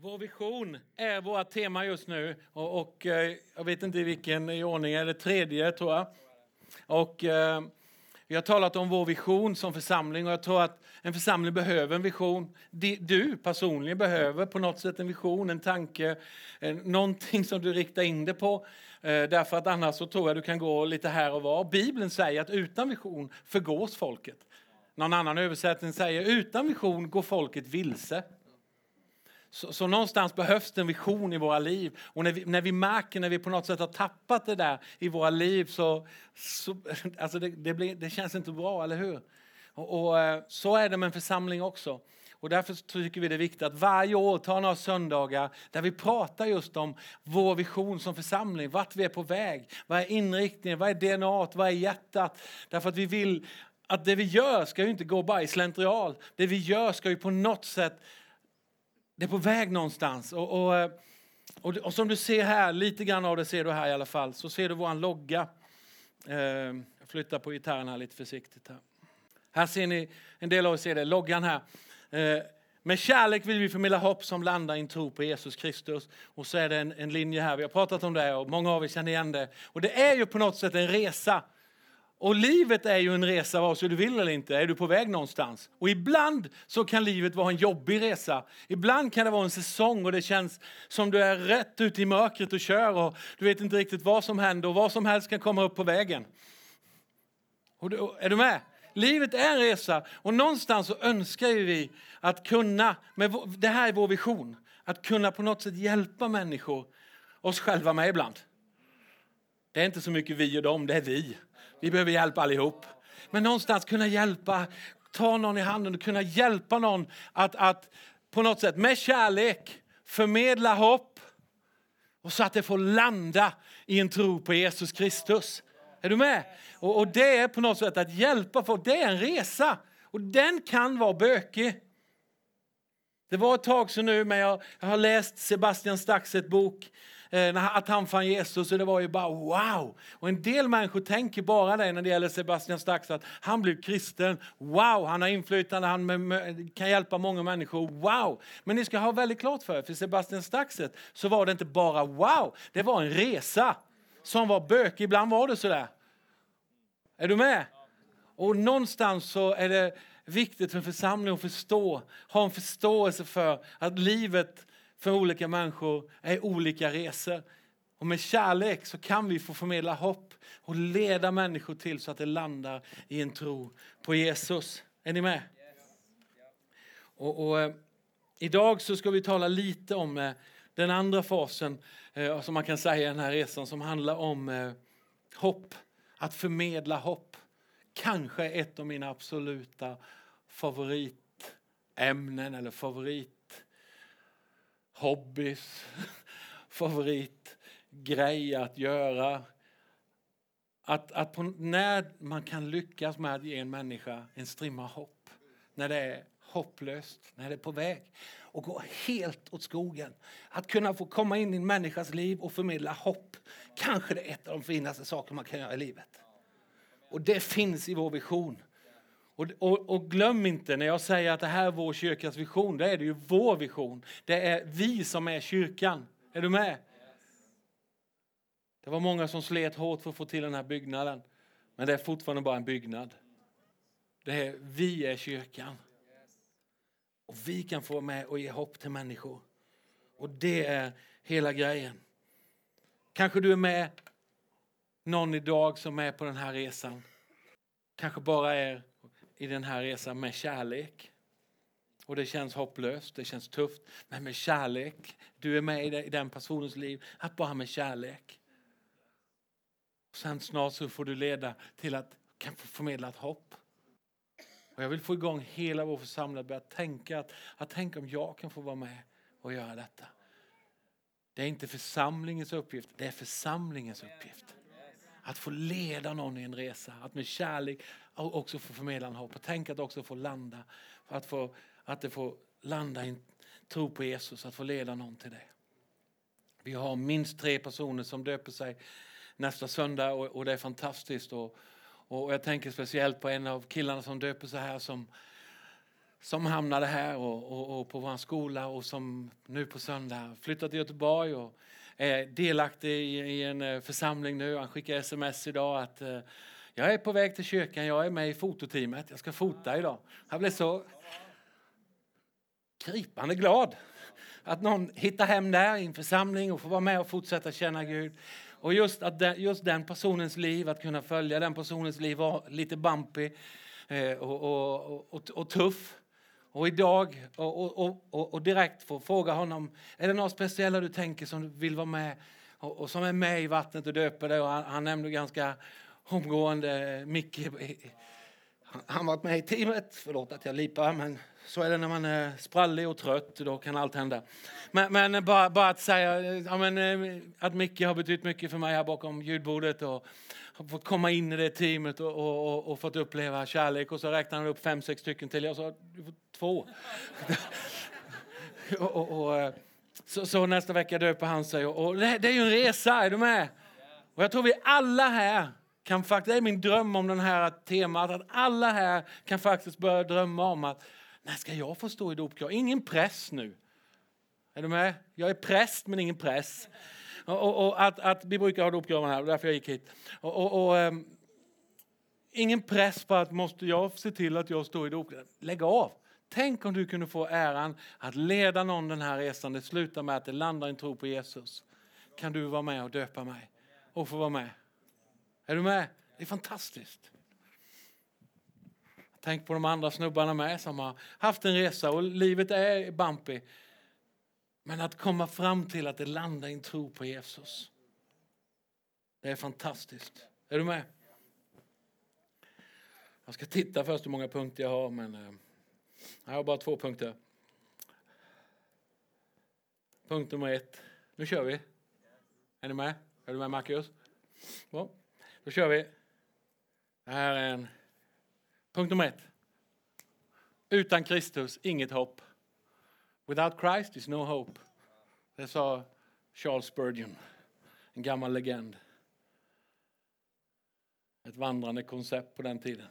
Vår vision är vårt tema just nu. Och, och eh, jag vet inte i vilken i ordning, eller tredje tror jag. Och eh, vi har talat om vår vision som församling och jag tror att en församling behöver en vision. Du personligen behöver på något sätt en vision, en tanke, någonting som du riktar in dig på. Eh, därför att annars så tror jag du kan gå lite här och var. Bibeln säger att utan vision förgås folket. Någon annan översättning säger utan vision går folket vilse. Så, så, någonstans behövs det en vision i våra liv. Och när vi, när vi märker, när vi på något sätt har tappat det där i våra liv så, så alltså det, det, blir, det känns inte bra, eller hur? Och, och, eh, så är det med en församling också. Och därför tycker vi det är viktigt att varje år ta några söndagar där vi pratar just om vår vision som församling, vart vi är på väg, vad är inriktningen, vad är DNA, vad är hjärtat? Därför att vi vill att det vi gör ska ju inte gå bara i slentrian. Det vi gör ska ju på något sätt det är på väg någonstans. Och, och, eh, och, och, som du ser här, lite grann av det ser du här i alla fall, så ser du vår logga. Eh, jag flyttar på gitarren här lite försiktigt. Här. här ser ni, en del av er ser det, loggan här. Eh, med kärlek vill vi förmedla hopp som landar i en tro på Jesus Kristus. Och så är det en, en linje här, vi har pratat om det och många av er känner igen det. Och det är ju på något sätt en resa. Och livet är ju en resa vare sig du vill eller inte. Är du på väg någonstans? Och ibland så kan livet vara en jobbig resa. Ibland kan det vara en säsong och det känns som du är rätt ute i mörkret och kör och du vet inte riktigt vad som händer och vad som helst kan komma upp på vägen. Och du, är du med? Livet är en resa och någonstans så önskar vi att kunna, med, det här är vår vision, att kunna på något sätt hjälpa människor, oss själva med ibland. Det är inte så mycket vi och dem, det är vi. Vi behöver hjälp allihop. Men någonstans kunna hjälpa, ta någon i handen och kunna hjälpa någon att, att på något sätt med kärlek förmedla hopp och så att det får landa i en tro på Jesus Kristus. Är du med? Och, och det är på något sätt att hjälpa folk. Det är en resa och den kan vara bökig. Det var ett tag sedan nu, men jag, jag har läst Sebastian Staxets bok Eh, att han fann Jesus och det var ju bara wow. Och en del människor tänker bara det när det gäller Sebastian Stax att han blev kristen. Wow, han har inflytande, han kan hjälpa många människor. Wow! Men ni ska ha väldigt klart för er, för Sebastian Staxet så var det inte bara wow, det var en resa som var bökig. Ibland var det sådär. Är du med? Och någonstans så är det viktigt för en församling att förstå, ha en förståelse för att livet för olika människor är olika resor. Och med kärlek så kan vi få förmedla hopp och leda människor till så att det landar i en tro på Jesus. Är ni med? Och, och eh, idag så ska vi tala lite om eh, den andra fasen som man kan säga i den här resan som handlar om hopp. Att förmedla hopp. Kanske ett av mina absoluta favoritämnen eller favorit hobbys, favoritgrej att göra. Att, att på, när man kan lyckas med att ge en människa en strimma hopp, när det är hopplöst, när det är på väg och gå helt åt skogen. Att kunna få komma in i en människas liv och förmedla hopp, kanske det är ett av de finaste saker man kan göra i livet. Och det finns i vår vision. Och, och, och, glöm inte när jag säger att det här är vår kyrkas vision, det är det ju vår vision. Det är vi som är kyrkan. Är du med? Det var många som slet hårt för att få till den här byggnaden. Men det är fortfarande bara en byggnad. Det är, vi är kyrkan. Och vi kan få med och ge hopp till människor. Och det är hela grejen. Kanske du är med någon idag som är på den här resan. Kanske bara är i den här resan med kärlek. Och det känns hopplöst, det känns tufft. Men med kärlek, du är med i den personens liv, att bara med kärlek. sen snart så får du leda till att kan förmedla ett hopp. Och jag vill få igång hela vår församling att börja tänka att, att tänka om jag kan få vara med och göra detta. Det är inte församlingens uppgift, det är församlingens uppgift. Att få leda någon i en resa, att med kärlek också få förmedla en hopp. Och tänk att också få landa, att, få, att det får landa i en tro på Jesus, att få leda någon till det. Vi har minst tre personer som döper sig nästa söndag och, och det är fantastiskt. Och, och jag tänker speciellt på en av killarna som döper sig här som som hamnade här och, och, och på vår skola och som nu på söndag flyttat till Göteborg och Eh, delaktig i, en eh, församling nu. Han skickar sms idag att eh, jag är på väg till kyrkan, jag är med i fototeamet, jag ska fota idag. Han blev så gripande glad att någon hittar hem där i en församling och får vara med och fortsätta känna Gud. Och just, att den, just den personens liv, att kunna följa den personens liv var lite bumpy och, och, och, och, tuff. Och idag, och, och, och, och direkt få fråga honom, är det något speciella du tänker som du vill vara med och, och som är med i vattnet och döper dig? Och han, han nämnde ganska omgående Micke. Han, han varit med i teamet, förlåt att jag lipar, men så är det när man är sprallig och trött, då kan allt hända. Men, men bara, bara, att säga ja, men, eh, att Micke har betytt mycket för mig här bakom ljudbordet och har fått komma in i det teamet och, och, och, och fått uppleva kärlek. Och så räknade han upp fem, sex stycken till. Jag sa, två. och, och, och, eh, så, så, nästa vecka döper han sig. Och, det, det är ju en resa, är du med? Och jag tror vi alla här kan faktiskt, det är min dröm om den här temat, att alla här kan faktiskt börja drömma om att när ska jag få stå i dopkör? Ingen press nu. Är du med? Jag är präst men ingen press. Och, och, och att, att, vi brukar ha dopgraven här, därför jag gick hit. Och, och um, ingen press på att måste jag se till att jag står i dopgraven. Lägg av! Tänk om du kunde få äran att leda någon den här resan. Det slutar med att det landar en tro på Jesus. Kan du vara med och döpa mig? Och få vara med. Är du med? Det är fantastiskt. Tänk på de andra snubbarna med som har haft en resa och livet är bumpy. Men att komma fram till att det landar i en tro på Jesus. Det är fantastiskt. Är du med? Jag ska titta först hur många punkter jag har, men eh, jag har bara två punkter. Punkt nummer ett. Nu kör vi. Är ni med? Är du med Marcus? Bra. Då kör vi. Det här är en punkt nummer ett. Utan Kristus, inget hopp. Without Christ is no hope. Det sa Charles Spurgeon, en gammal legend. Ett vandrande koncept på den tiden.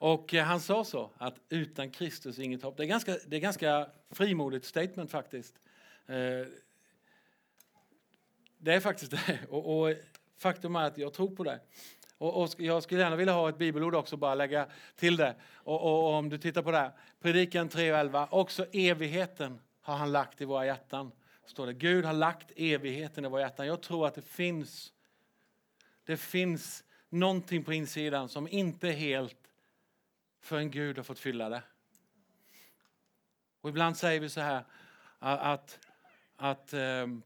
Och eh, han sa så, att utan Kristus inget hopp. Det är ganska, det är ganska frimodigt statement faktiskt. Eh, det är faktiskt det. Och, och faktum är att jag tror på det. Och, och, jag skulle gärna vilja ha ett bibelord också, bara lägga till det. Och, och, och om du tittar på det här, Predikan 3.11, också evigheten har han lagt i våra hjärtan. Står det. Gud har lagt evigheten i våra hjärtan. Jag tror att det finns, det finns någonting på insidan som inte är helt förrän Gud har fått fylla det. Och ibland säger vi så här att, att, ehm,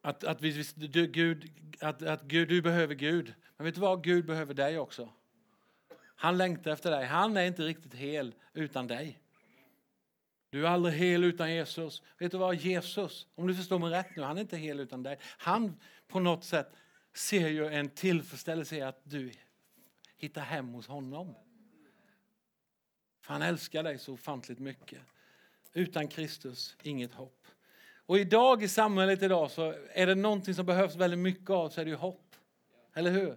att, att, vi, du, Gud, att, att Gud, du behöver Gud. Men vet du vad? Gud behöver dig också. Han längtar efter dig. Han är inte riktigt hel utan dig. Du är aldrig hel utan Jesus. Vet du vad? Jesus, om du förstår mig rätt nu, han är inte hel utan dig. Han på något sätt ser ju en tillfredsställelse i att du hittar hem hos honom. För han älskar dig så ofantligt mycket. Utan Kristus, inget hopp. Och idag i samhället idag så är det någonting som behövs väldigt mycket av så är det ju hopp. Eller hur?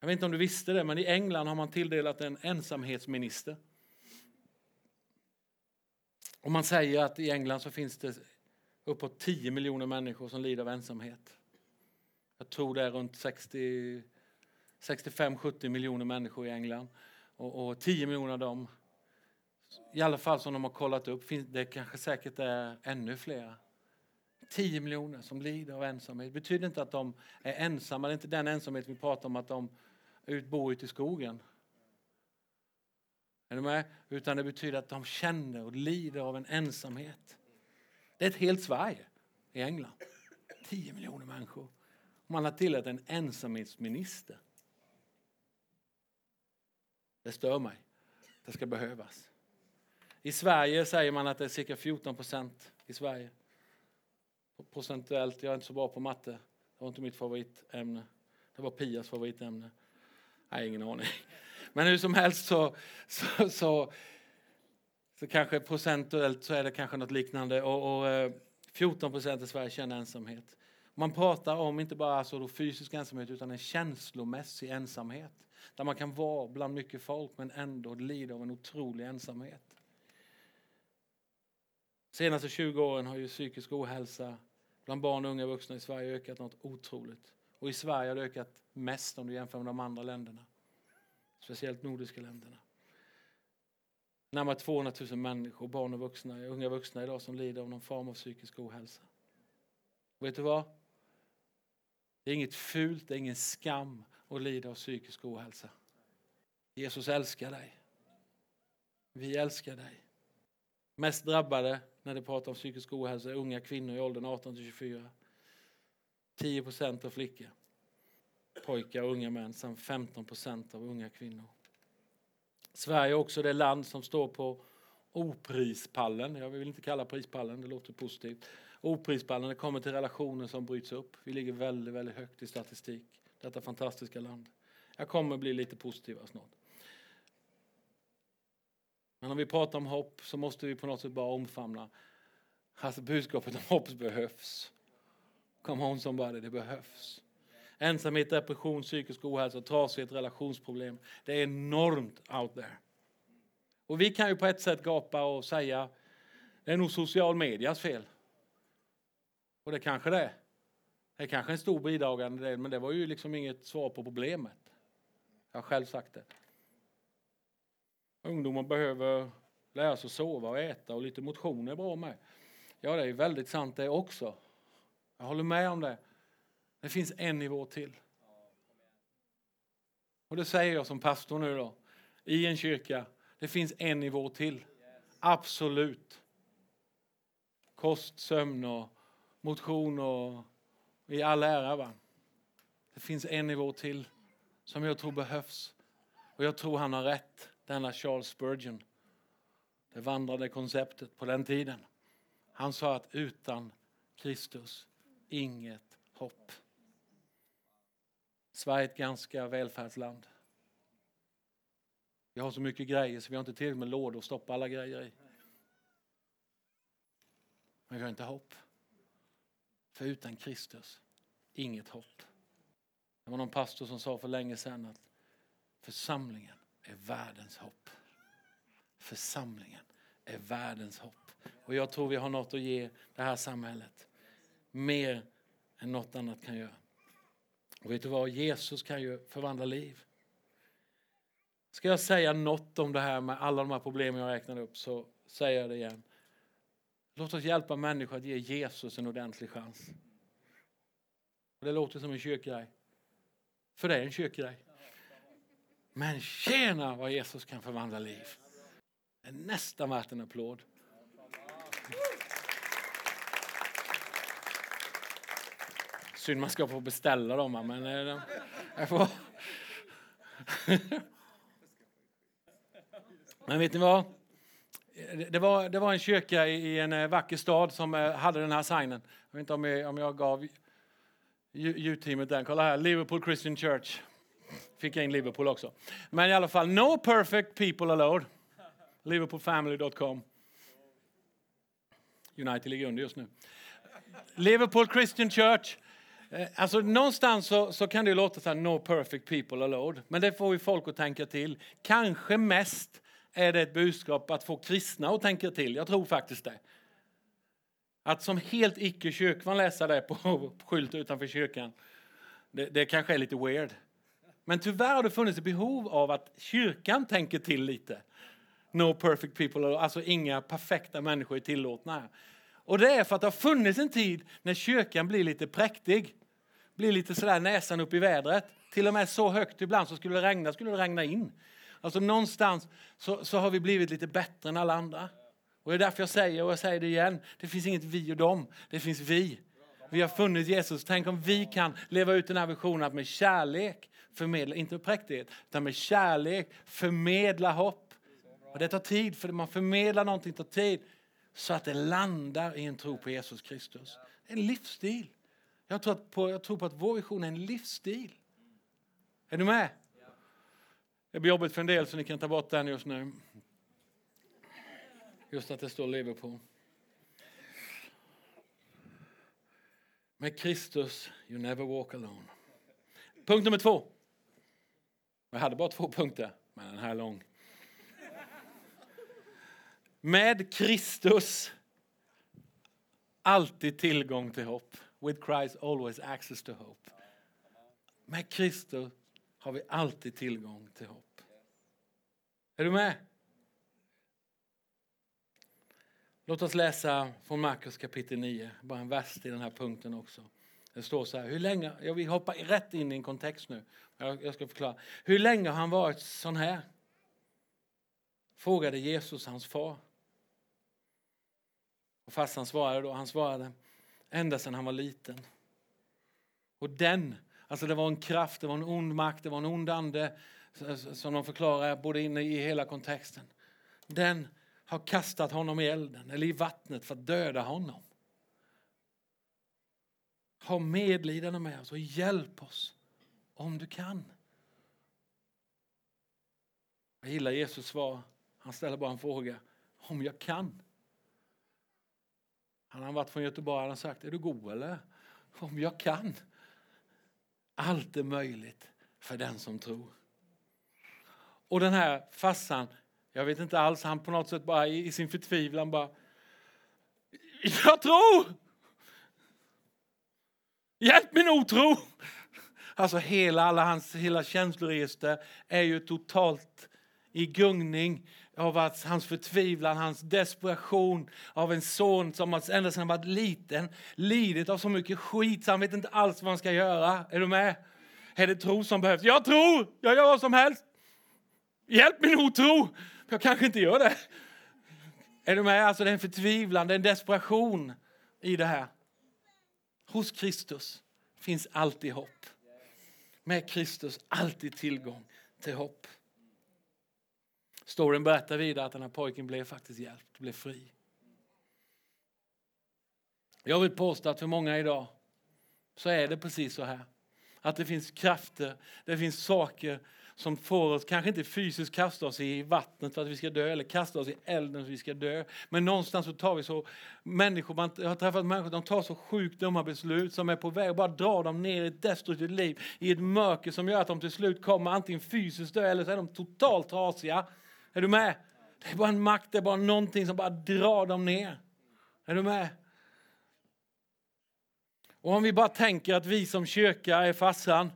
Jag vet inte om du visste det, men i England har man tilldelat en ensamhetsminister. Och man säger att i England så finns det uppåt 10 miljoner människor som lider av ensamhet. Jag tror det är runt 65-70 miljoner människor i England. Och, och 10 miljoner av dem, i alla fall som de har kollat upp, det kanske säkert är ännu fler. 10 miljoner som lider av ensamhet. Det betyder inte att de är ensamma, det är inte den ensamhet vi pratar om att de bor ute i skogen. Är du med? Utan det betyder att de känner och lider av en ensamhet. Det är ett helt Sverige i England. 10 miljoner människor. Man har tillhört en ensamhetsminister. Det stör mig. Det ska behövas. I Sverige säger man att det är cirka 14 procent i Sverige. Procentuellt, jag är inte så bra på matte. Det var inte mitt favoritämne. Det var Pias favoritämne. Nej, ingen aning. Men hur som helst så, så, så, så kanske procentuellt så är det kanske något liknande. Och, och eh, 14 procent i Sverige känner ensamhet. Man pratar om inte bara alltså fysisk ensamhet utan en känslomässig ensamhet. Där man kan vara bland mycket folk men ändå lida av en otrolig ensamhet. Senaste 20 åren har ju psykisk ohälsa bland barn och unga vuxna i Sverige ökat något otroligt. Och i Sverige har det ökat mest om du jämför med de andra länderna. Speciellt nordiska länderna. Närmare 200 000 människor, barn och vuxna, unga vuxna idag som lider av någon form av psykisk ohälsa. Och vet du vad? Det är inget fult, det är ingen skam att lida av psykisk ohälsa. Jesus älskar dig. Vi älskar dig. Mest drabbade när det pratar om psykisk ohälsa är unga kvinnor i åldern 18 till 24. 10 procent av flickor, pojkar och unga män samt 15 procent av unga kvinnor. Sverige är också det land som står på oprispallen. Jag vill inte kalla prispallen, det låter positivt. Oprispallen det kommer till relationer som bryts upp. Vi ligger väldigt, väldigt högt i statistik. Detta fantastiska land. Jag kommer bli lite positivare snart. Men om vi pratar om hopp så måste vi på något sätt bara omfamna alltså budskapet om hopp behövs. Come on somebody, det behövs. Ensamhet, depression, psykisk ohälsa, trasighet, relationsproblem. Det är enormt out there. Och vi kan ju på ett sätt gapa och säga det är nog social medias fel. Och det kanske det är. Det är kanske en stor bidragande del, men det var ju liksom inget svar på problemet. Jag har själv sagt det. Ungdomar behöver lära sig sova och äta och lite motion är bra med. Ja, det är väldigt sant det också. Jag håller med om det. Det finns en nivå till. Och det säger jag som pastor nu då, i en kyrka. Det finns en nivå till. Absolut. Kost, sömn och motion och i all ära. Va? Det finns en nivå till som jag tror behövs. Och jag tror han har rätt, denna Charles Spurgeon. Det vandrade konceptet på den tiden. Han sa att utan Kristus, inget hopp. Sverige är ett ganska välfärdsland. Vi har så mycket grejer så vi har inte tillräckligt med lådor att stoppa alla grejer i. Men vi har inte hopp. För utan Kristus, inget hopp. Det var någon pastor som sa för länge sedan att församlingen är världens hopp. Församlingen är världens hopp. Och jag tror vi har något att ge det här samhället. Mer än något annat kan göra. Och vet du vad? Jesus kan ju förvandla liv. Ska jag säga något om det här med alla de här problemen jag räknade upp så säger jag det igen. Låt oss hjälpa människor att ge Jesus en ordentlig chans. Och det låter som en kyrkgrej. För det är en kyrkgrej. Men tjena vad Jesus kan förvandla liv. Det är nästan värt en applåd. Synd man ska få beställa dem, men eh, jag får... Men vet ni vad? Det var, det var en kyrka i en eh, vacker stad som eh, hade den här signen. Jag vet inte om jag, om jag gav ljudteamet den. Kolla här, Liverpool Christian Church. Fick jag in Liverpool också. Men i alla fall, no perfect people allowed. Liverpoolfamily.com. United ligger under just nu. Liverpool Christian Church. Eh, alltså någonstans så, så kan det låta så här, no perfect people allowed. Men det får ju folk att tänka till. Kanske mest är det ett budskap att få kristna att tänka till. Jag tror faktiskt det. Att som helt icke-kyrkvan läsa det på skylt utanför kyrkan, det, det kanske är lite weird. Men tyvärr har det funnits ett behov av att kyrkan tänker till lite. No perfect people, alltså inga perfekta människor är tillåtna. Och det är för att det har funnits en tid när kyrkan blir lite präktig. Blir lite sådär näsan upp i vädret. Till och med så högt ibland så skulle det regna, skulle det regna in. Alltså någonstans så, så har vi blivit lite bättre än alla andra. Och det är därför jag säger, och jag säger det igen, det finns inget vi och dem, det finns vi. Vi har funnit Jesus. Tänk om vi kan leva ut den här visionen att med kärlek förmedla, inte med präktighet, utan med kärlek förmedla hopp. Och det tar tid, för man förmedlar någonting tar tid så att det landar i en tro på Jesus Kristus. Det är en livsstil. Jag tror, på, jag tror på att vår vision är en livsstil. Är du med? Det blir jobbigt för en del så ni kan ta bort den just nu. Just att det står Liverpool. Med Kristus, you never walk alone. Punkt nummer två. Jag hade bara två punkter, men den här är lång. Med Kristus alltid tillgång till hopp. With Christ always access to hope. Med Kristus har vi alltid tillgång till hopp. Är du med? Låt oss läsa från Markus kapitel 9, bara en vers till den här punkten också. Det står så här, hur länge, jag vill hoppa rätt in i en kontext nu. Jag ska förklara. Hur länge har han varit sån här? Frågade Jesus hans far. Och farsan svarade då, han svarade, ända sedan han var liten. Och den, alltså det var en kraft, det var en ond makt, det var en ond ande, som de förklarar både inne i hela kontexten. Den har kastat honom i elden eller i vattnet för att döda honom. Ha medlidande med oss och hjälp oss om du kan. Jag gillar Jesus svar. Han ställer bara en fråga. Om jag kan. Han har varit från Göteborg och sagt, är du god eller? Om jag kan. Allt är möjligt för den som tror. Och den här farsan, jag vet inte alls, han på något sätt bara i sin förtvivlan bara, jag tror! Hjälp min otro! Alltså hela, alla hans hela känsloregister är ju totalt i gungning av att hans förtvivlan, hans desperation av en son som ända sedan han var liten lidit av så mycket skit så han vet inte alls vad han ska göra. Är du med? Är det tro som behövs? Jag tror! Jag gör vad som helst! Hjälp min otro! Jag kanske inte gör det. Är du med? Alltså det är en förtvivlan, det är en desperation i det här. Hos Kristus finns alltid hopp. Med Kristus alltid tillgång till hopp. Storyn berättar vidare att den här pojken blev faktiskt hjälpt, blev fri. Jag vill påstå att för många idag så är det precis så här. Att det finns krafter, det finns saker som får oss, kanske inte fysiskt kasta oss i vattnet för att vi ska dö eller kasta oss i elden för att vi ska dö. Men någonstans så tar vi så, människor, man, jag har träffat människor, de tar så sjukt dumma beslut som är på väg att bara dra dem ner i ett destruktivt liv, i ett mörker som gör att de till slut kommer antingen fysiskt dö eller så är de totalt trasiga. Är du med? Det är bara en makt, det är bara någonting som bara drar dem ner. Är du med? Och om vi bara tänker att vi som kyrka är farsan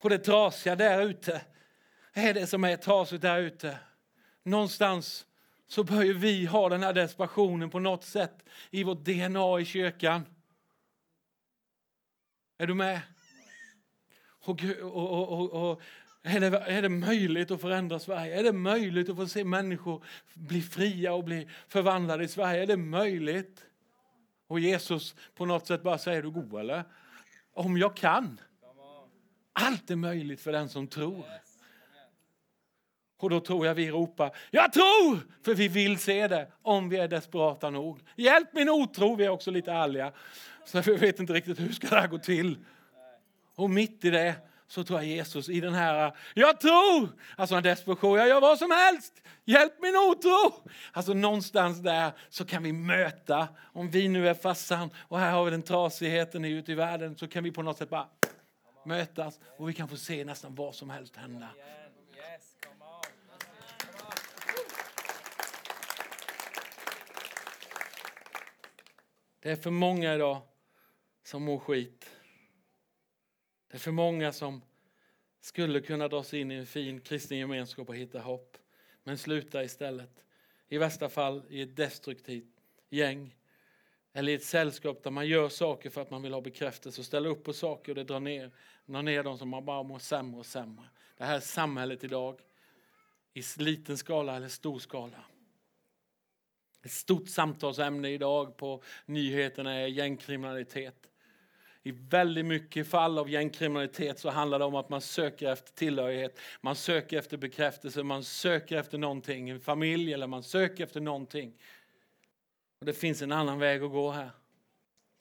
och det trasiga där ute är det som är trasigt där ute. Någonstans så bör ju vi ha den här desperationen på något sätt i vårt DNA i kyrkan. Är du med? Och, och, och, och är, det, är det möjligt att förändra Sverige? Är det möjligt att få se människor bli fria och bli förvandlade i Sverige? Är det möjligt? Och Jesus på något sätt bara säger, du god eller? Om jag kan. Allt är möjligt för den som tror. Och då tror jag vi ropar, jag tror! För vi vill se det, om vi är desperata nog. Hjälp min otro, vi är också lite ärliga. Så vi vet inte riktigt hur ska det här gå till. Och mitt i det så tror jag Jesus i den här, jag tror! Alltså en desperation, jag gör vad som helst! Hjälp min otro! Alltså någonstans där så kan vi möta, om vi nu är fassan och här har vi den trasigheten ute i världen, så kan vi på något sätt bara mötas och vi kan få se nästan vad som helst hända. Det är för många idag som mår skit. Det är för många som skulle kunna dras in i en fin kristen gemenskap och hitta hopp. Men slutar istället, i värsta fall, i ett destruktivt gäng eller i ett sällskap där man gör saker för att man vill ha bekräftelse och ställer upp på saker och det drar ner, drar ner dem som man bara mår sämre och sämre. Det här är samhället idag, i liten skala eller stor skala. Ett stort samtalsämne idag på nyheterna är gängkriminalitet. I väldigt mycket fall av gängkriminalitet så handlar det om att man söker efter tillhörighet, man söker efter bekräftelse, man söker efter någonting, en familj eller man söker efter någonting. Och det finns en annan väg att gå här.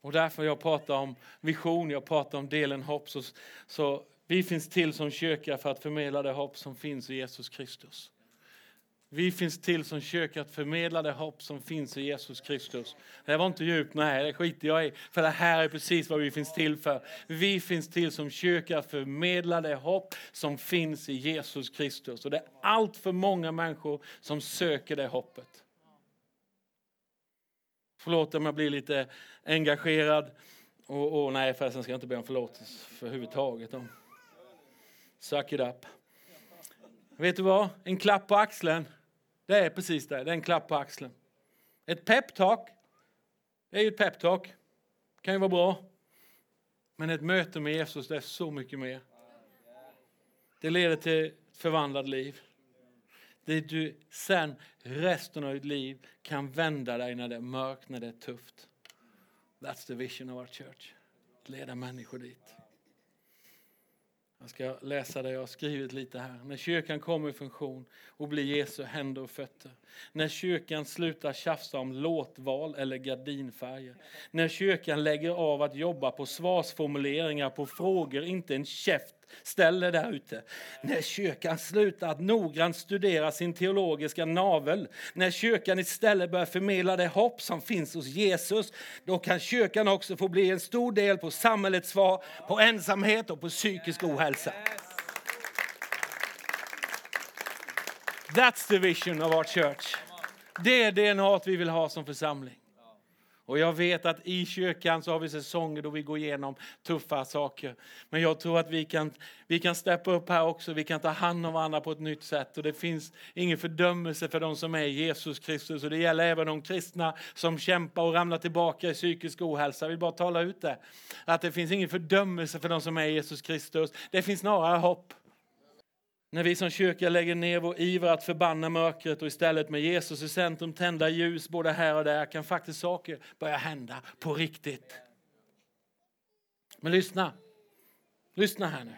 Och därför jag pratar om vision, jag pratar om delen hopp. Så, så vi finns till som kyrka för att förmedla det hopp som finns i Jesus Kristus. Vi finns till som kyrka att förmedla det hopp som finns i Jesus Kristus. Det var inte djupt, nej det skiter jag i. För det här är precis vad vi finns till för. Vi finns till som kyrka att förmedla det hopp som finns i Jesus Kristus. Och det är allt för många människor som söker det hoppet. Förlåt om jag blir lite engagerad. Och, och nej förresten ska jag inte be om förlåtelse för överhuvudtaget. Suck it up. Vet du vad? En klapp på axeln det är precis det, det är en klapp på axeln. Ett peptalk, det är ju ett peptalk. kan ju vara bra. Men ett möte med Jesus, det är så mycket mer. Det leder till ett förvandlat liv. Det du sen resten av ditt liv kan vända dig när det är mörkt, när det är tufft. That's the vision of our church. Att leda människor dit. Jag ska läsa det jag har skrivit lite här. När kyrkan kommer i funktion och blir Jesu händer och fötter. När kyrkan slutar tjafsa om låtval eller gardinfärger. När kyrkan lägger av att jobba på svarsformuleringar på frågor inte en käft ställer där ute. När kyrkan slutar att noggrant studera sin teologiska navel, när kyrkan istället börjar förmedla det hopp som finns hos Jesus, då kan kyrkan också få bli en stor del på samhällets svar på ensamhet och på psykisk ohälsa. That's the vision of our church. Det är DNA vi vill ha som församling. Och jag vet att i kyrkan så har vi säsonger då vi går igenom tuffa saker. Men jag tror att vi kan, vi kan steppa upp här också, vi kan ta hand om varandra på ett nytt sätt. Och det finns ingen fördömelse för de som är Jesus Kristus. Och det gäller även de kristna som kämpar och ramlar tillbaka i psykisk ohälsa. Jag vill bara tala ut det. Att det finns ingen fördömelse för de som är Jesus Kristus. Det finns snarare hopp. När vi som kyrka lägger ner vår iver att förbanna mörkret och istället med Jesus i centrum tända ljus både här och där kan faktiskt saker börja hända på riktigt. Men lyssna, lyssna här nu.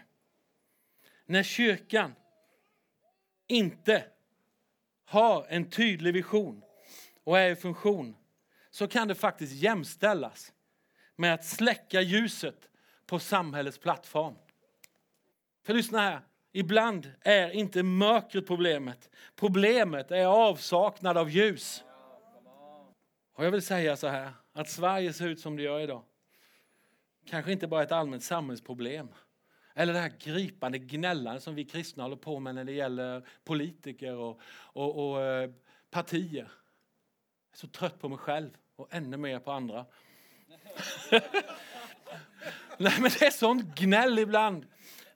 När kyrkan inte har en tydlig vision och är i funktion så kan det faktiskt jämställas med att släcka ljuset på samhällets plattform. För lyssna här, Ibland är inte mörkret problemet. Problemet är avsaknad av ljus. Och jag vill säga så här, att Sverige ser ut som det gör idag. Kanske inte bara ett allmänt samhällsproblem. Eller det här gripande gnällandet som vi kristna håller på med när det gäller politiker och, och, och eh, partier. Jag är så trött på mig själv och ännu mer på andra. Nej men det är sånt gnäll ibland.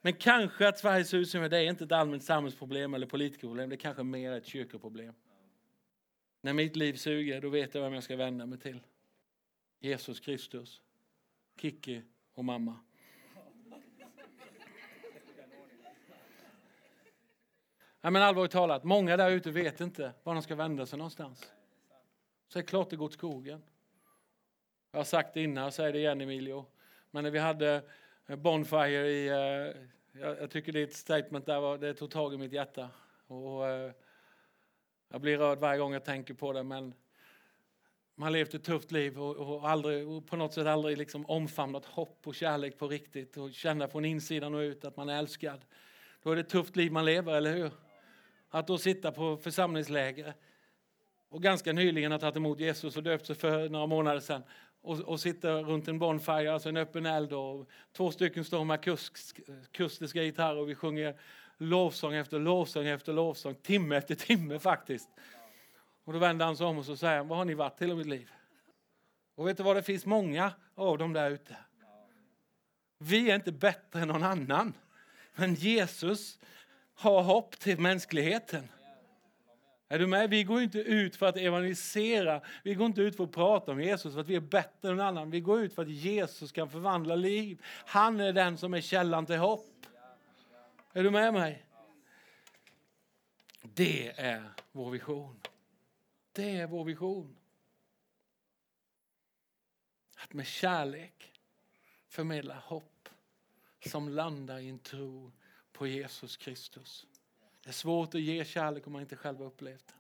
Men kanske att Sverige ser ut som det är inte ett allmänt samhällsproblem eller politikerproblem. Det är kanske mer ett kyrkoproblem. När mitt liv suger, då vet jag vem jag ska vända mig till. Jesus Kristus, Kikki och mamma. Ja, men allvarligt talat, många där ute vet inte var de ska vända sig någonstans. Så det är klart det går åt skogen. Jag har sagt det innan, jag säger det igen Emilio. Men när vi hade Eh, bonfire i eh, jag, jag tycker ditt statement där var, det tog tag i mitt hjärta. Och, eh, jag blir rörd varje gång jag tänker på det. Men man har levt ett tufft liv och, och, aldrig, och på något sätt aldrig liksom omfamnat hopp och kärlek på riktigt och känna från insidan och ut att man är älskad. Då är det ett tufft liv man lever, eller hur? Att då sitta på församlingsläger och ganska nyligen ha tagit emot Jesus och döpt sig för några månader sedan och, och sitter runt en bonfire, alltså en öppen eld. Och två stycken står med akustiska gitarrer och vi sjunger lovsång efter lovsång efter lovsång, timme efter timme faktiskt. Och då vänder han sig om och så säger han, vad har ni varit hela mitt liv? Och vet du vad, det finns många av dem där ute. Vi är inte bättre än någon annan. Men Jesus har hopp till mänskligheten. Är du med? Vi går inte ut för att evangelisera. Vi går inte ut för att prata om Jesus för att vi är bättre än någon annan. Vi går ut för att Jesus kan förvandla liv. Han är den som är källan till hopp. Är du med mig? Det är vår vision. Det är vår vision. Att med kärlek förmedla hopp som landar i en tro på Jesus Kristus. Det är svårt att ge kärlek om man inte själv har upplevt den.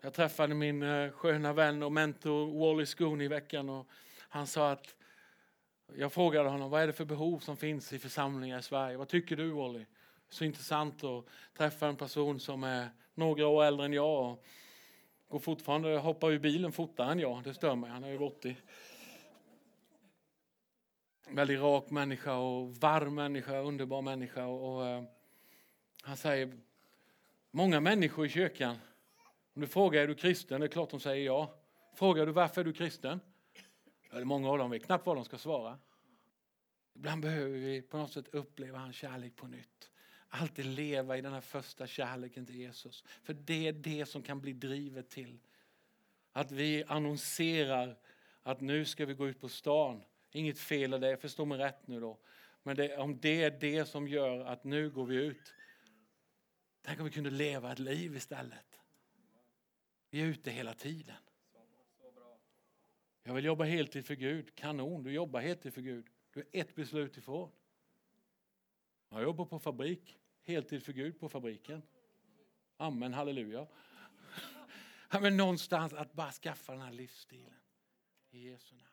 Jag träffade min eh, sköna vän och mentor Wally Schoon i veckan och han sa att jag frågade honom vad är det för behov som finns i församlingar i Sverige. Vad tycker du Wally? Så intressant att träffa en person som är några år äldre än jag och går fortfarande, hoppar ur bilen fortare än jag. Det stör mig, han är ju 80. Väldigt rak människa och varm människa, underbar människa. Och, och eh, han säger, många människor i kyrkan, om du frågar är du kristen, det är klart de säger ja. Frågar du varför är du kristen? Eller många av dem vet knappt vad de ska svara. Ibland behöver vi på något sätt uppleva hans kärlek på nytt. Alltid leva i den här första kärleken till Jesus. För det är det som kan bli drivet till. Att vi annonserar att nu ska vi gå ut på stan. Inget fel i det, förstå mig rätt nu då. Men det, om det är det som gör att nu går vi ut. Tänk om vi kunde leva ett liv istället. Vi är ute hela tiden. Jag vill jobba heltid för Gud. Kanon, du jobbar heltid för Gud. Du är ett beslut ifrån. Jag jobbar på fabrik. Heltid för Gud på fabriken. Amen, halleluja. Men någonstans att bara skaffa den här livsstilen. I Jesu namn.